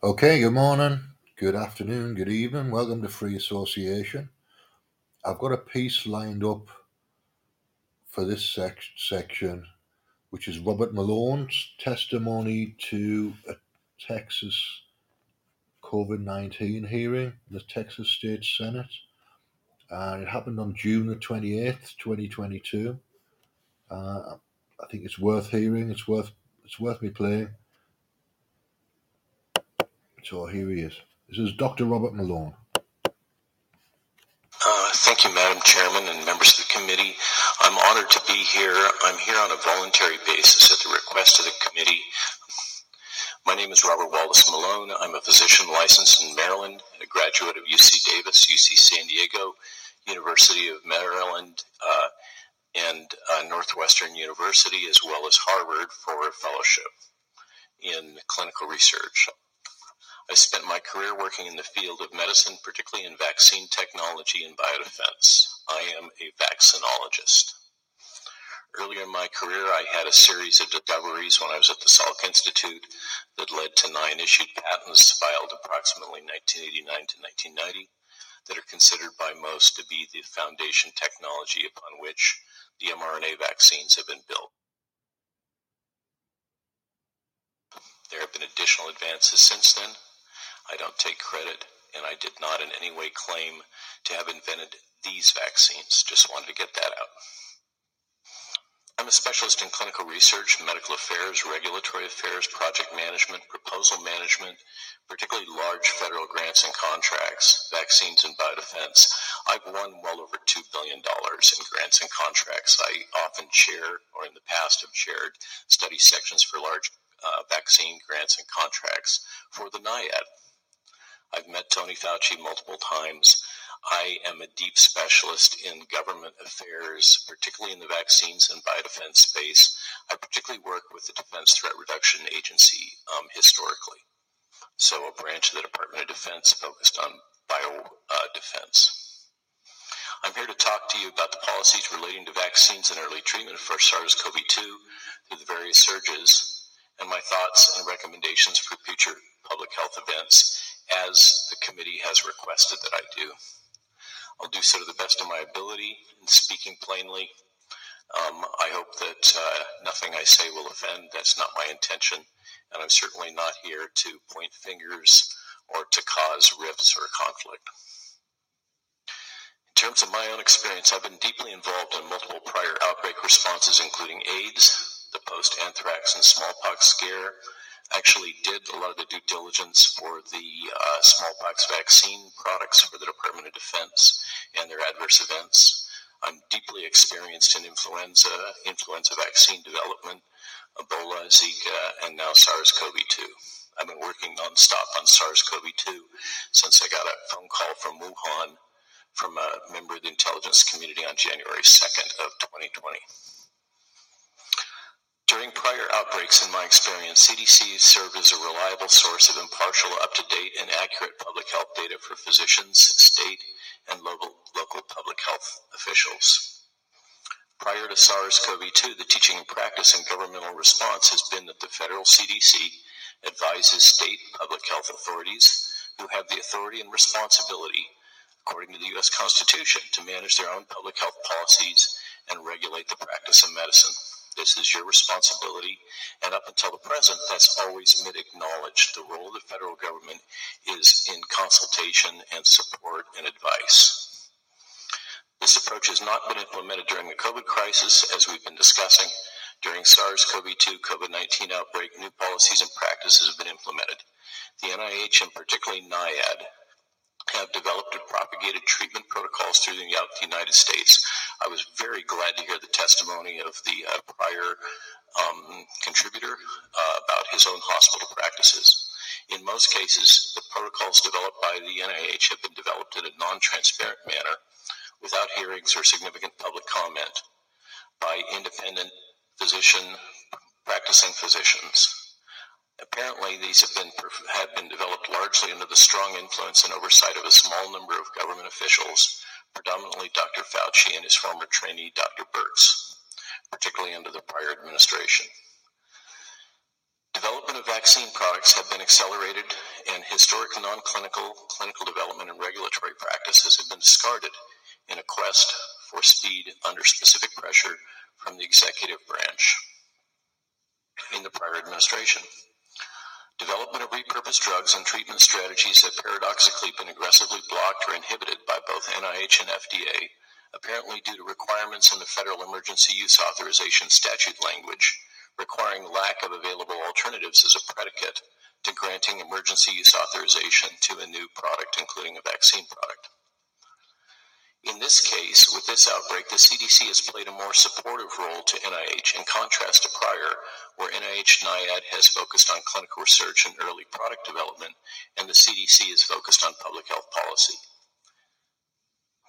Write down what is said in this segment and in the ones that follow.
Okay, good morning, good afternoon, good evening. Welcome to Free Association. I've got a piece lined up for this sec- section, which is Robert Malone's testimony to a Texas COVID 19 hearing in the Texas State Senate. And it happened on June the 28th, 2022. Uh, I think it's worth hearing, it's worth, it's worth me playing. So here he is. This is Dr. Robert Malone. Uh, thank you, Madam Chairman and members of the committee. I'm honored to be here. I'm here on a voluntary basis at the request of the committee. My name is Robert Wallace Malone. I'm a physician licensed in Maryland, a graduate of UC Davis, UC San Diego, University of Maryland, uh, and uh, Northwestern University, as well as Harvard for a fellowship in clinical research. I spent my career working in the field of medicine, particularly in vaccine technology and biodefense. I am a vaccinologist. Earlier in my career, I had a series of discoveries when I was at the Salk Institute that led to nine issued patents filed approximately 1989 to 1990 that are considered by most to be the foundation technology upon which the mRNA vaccines have been built. There have been additional advances since then, I don't take credit, and I did not in any way claim to have invented these vaccines. Just wanted to get that out. I'm a specialist in clinical research, medical affairs, regulatory affairs, project management, proposal management, particularly large federal grants and contracts, vaccines and biodefense. I've won well over $2 billion in grants and contracts. I often chair, or in the past have chaired, study sections for large uh, vaccine grants and contracts for the NIAID. I've met Tony Fauci multiple times. I am a deep specialist in government affairs, particularly in the vaccines and biodefense space. I particularly work with the Defense Threat Reduction Agency um, historically. So, a branch of the Department of Defense focused on bio uh, defense. I'm here to talk to you about the policies relating to vaccines and early treatment for SARS CoV 2 through the various surges, and my thoughts and recommendations for future public health events as the committee has requested that I do. I'll do so to the best of my ability and speaking plainly. Um, I hope that uh, nothing I say will offend. That's not my intention. And I'm certainly not here to point fingers or to cause rifts or conflict. In terms of my own experience, I've been deeply involved in multiple prior outbreak responses, including AIDS, the post anthrax and smallpox scare, actually did a lot of the due diligence for the uh, smallpox vaccine products for the Department of Defense and their adverse events. I'm deeply experienced in influenza, influenza vaccine development, Ebola, Zika, and now SARS-CoV-2. I've been working nonstop on SARS-CoV-2 since I got a phone call from Wuhan from a member of the intelligence community on January 2nd of 2020. During prior outbreaks, in my experience, CDCs served as a reliable source of impartial, up to date, and accurate public health data for physicians, state, and local, local public health officials. Prior to SARS CoV 2, the teaching and practice and governmental response has been that the federal CDC advises state public health authorities who have the authority and responsibility, according to the U.S. Constitution, to manage their own public health policies and regulate the practice of medicine. This is your responsibility. And up until the present, that's always been acknowledged. The role of the federal government is in consultation and support and advice. This approach has not been implemented during the COVID crisis, as we've been discussing. During SARS CoV 2 COVID 19 outbreak, new policies and practices have been implemented. The NIH and particularly NIAID have developed and propagated treatment protocols through the United States. I was very glad to hear the testimony of the uh, prior um, contributor uh, about his own hospital practices. In most cases, the protocols developed by the NIH have been developed in a non transparent manner without hearings or significant public comment by independent physician practicing physicians. Apparently, these have been, have been developed largely under the strong influence and oversight of a small number of government officials, predominantly Dr. Fauci and his former trainee, Dr. Birx, particularly under the prior administration. Development development of vaccine products have been accelerated, and historic non clinical, clinical development, and regulatory practices have been discarded in a quest for speed under specific pressure from the executive branch in the prior administration. Development of repurposed drugs and treatment strategies have paradoxically been aggressively blocked or inhibited by both NIH and FDA, apparently due to requirements in the Federal Emergency Use Authorization statute language requiring lack of available alternatives as a predicate to granting emergency use authorization to a new product, including a vaccine product. In this case, with this outbreak, the CDC has played a more supportive role to NIH in contrast to prior, where NIH NIAID has focused on clinical research and early product development, and the CDC is focused on public health policy.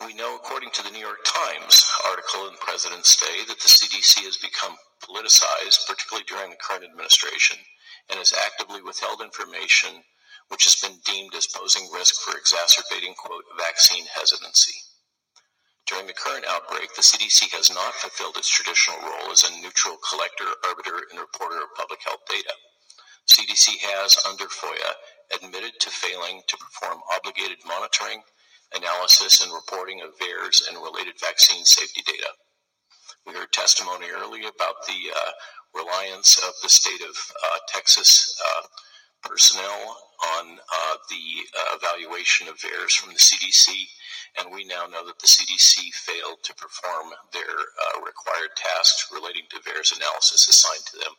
We know, according to the New York Times article in President's Day, that the CDC has become politicized, particularly during the current administration, and has actively withheld information which has been deemed as posing risk for exacerbating, quote, vaccine hesitancy. During the current outbreak, the CDC has not fulfilled its traditional role as a neutral collector, arbiter, and reporter of public health data. CDC has, under FOIA, admitted to failing to perform obligated monitoring, analysis, and reporting of VAERS and related vaccine safety data. We heard testimony earlier about the uh, reliance of the state of uh, Texas uh, personnel on uh, the uh, evaluation of VAERS from the CDC and we now know that the CDC failed to perform their uh, required tasks relating to VAERS analysis assigned to them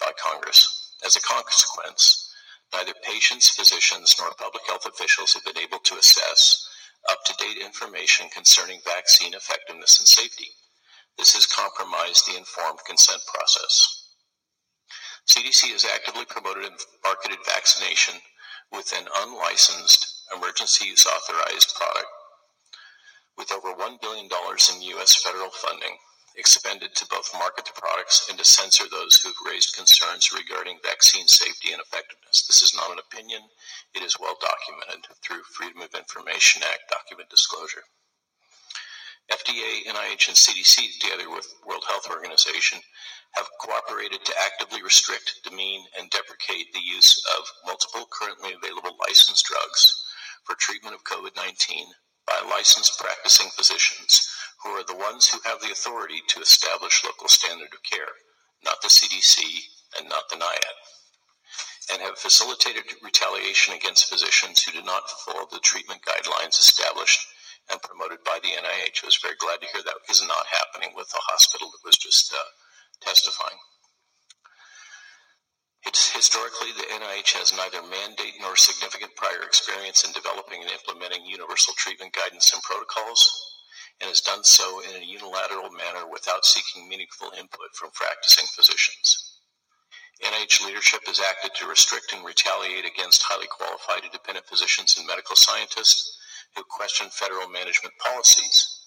by Congress. As a consequence, neither patients, physicians, nor public health officials have been able to assess up to date information concerning vaccine effectiveness and safety. This has compromised the informed consent process. CDC has actively promoted and marketed vaccination with an unlicensed emergency use authorized product with over $1 billion in U.S. federal funding expended to both market the products and to censor those who've raised concerns regarding vaccine safety and effectiveness. This is not an opinion, it is well documented through Freedom of Information Act document disclosure. FDA, NIH, and CDC, together with World Health Organization, have cooperated to actively restrict, demean, and deprecate the use of multiple currently available licensed drugs for treatment of COVID 19 by licensed practicing physicians who are the ones who have the authority to establish local standard of care, not the CDC and not the NIAID, and have facilitated retaliation against physicians who do not follow the treatment guidelines established and promoted by the NIH. I was very glad to hear that is not happening with the hospital that was just uh, testifying. It's historically, the NIH has neither mandate nor significant prior experience in developing and implementing universal treatment guidance and protocols, and has done so in a unilateral manner without seeking meaningful input from practicing physicians. NIH leadership has acted to restrict and retaliate against highly qualified independent physicians and medical scientists who question federal management policies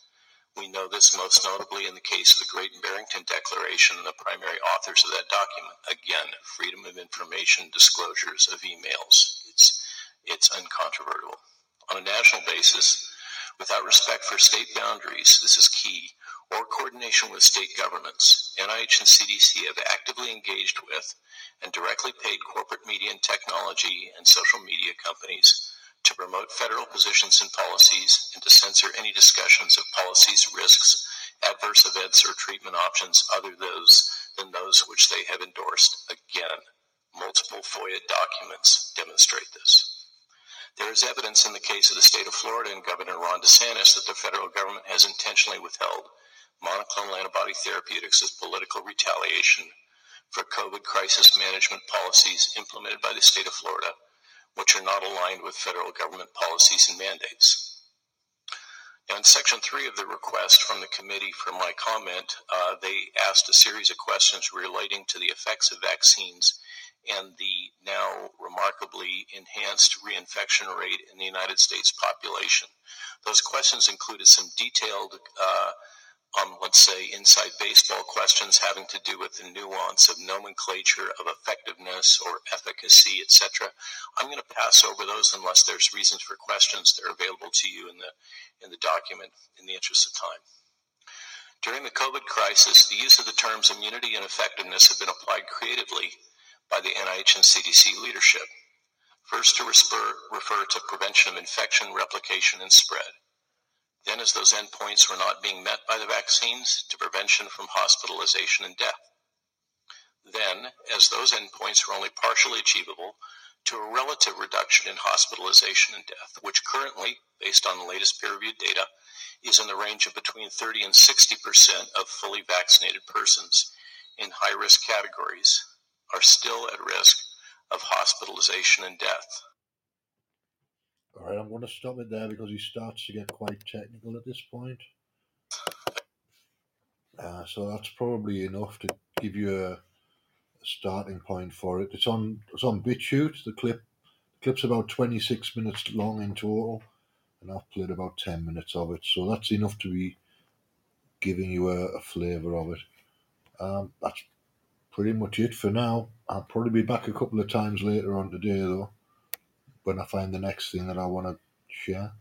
we know this most notably in the case of the Great Barrington Declaration and the primary authors of that document. Again, freedom of information disclosures of emails. It's, it's uncontrovertible. On a national basis, without respect for state boundaries, this is key, or coordination with state governments, NIH and CDC have actively engaged with and directly paid corporate media and technology and social media companies to promote federal positions and policies, and to censor any discussions of policies, risks, adverse events, or treatment options other those than those which they have endorsed. Again, multiple FOIA documents demonstrate this. There is evidence in the case of the state of Florida and Governor Ron DeSantis that the federal government has intentionally withheld monoclonal antibody therapeutics as political retaliation for COVID crisis management policies implemented by the state of Florida which are not aligned with federal government policies and mandates. Now, in section three of the request from the committee for my comment, uh, they asked a series of questions relating to the effects of vaccines and the now remarkably enhanced reinfection rate in the United States population. Those questions included some detailed uh, um, let's say, inside baseball questions having to do with the nuance of nomenclature of effectiveness or efficacy, etc. I'm going to pass over those unless there's reasons for questions that are available to you in the in the document in the interest of time. During the COVID crisis, the use of the terms immunity and effectiveness have been applied creatively by the NIH and CDC leadership. First, to refer, refer to prevention of infection, replication, and spread. Then, as those endpoints were not being met by the vaccines, to prevention from hospitalization and death. Then, as those endpoints were only partially achievable, to a relative reduction in hospitalization and death, which currently, based on the latest peer reviewed data, is in the range of between 30 and 60% of fully vaccinated persons in high risk categories are still at risk of hospitalization and death. All right, I'm going to stop it there because he starts to get quite technical at this point. Uh, so that's probably enough to give you a, a, starting point for it. It's on it's on BitChute. The clip the clip's about 26 minutes long in total, and I've played about 10 minutes of it. So that's enough to be giving you a, a flavour of it. Um, that's pretty much it for now. I'll probably be back a couple of times later on today though when I find the next thing that I want to share.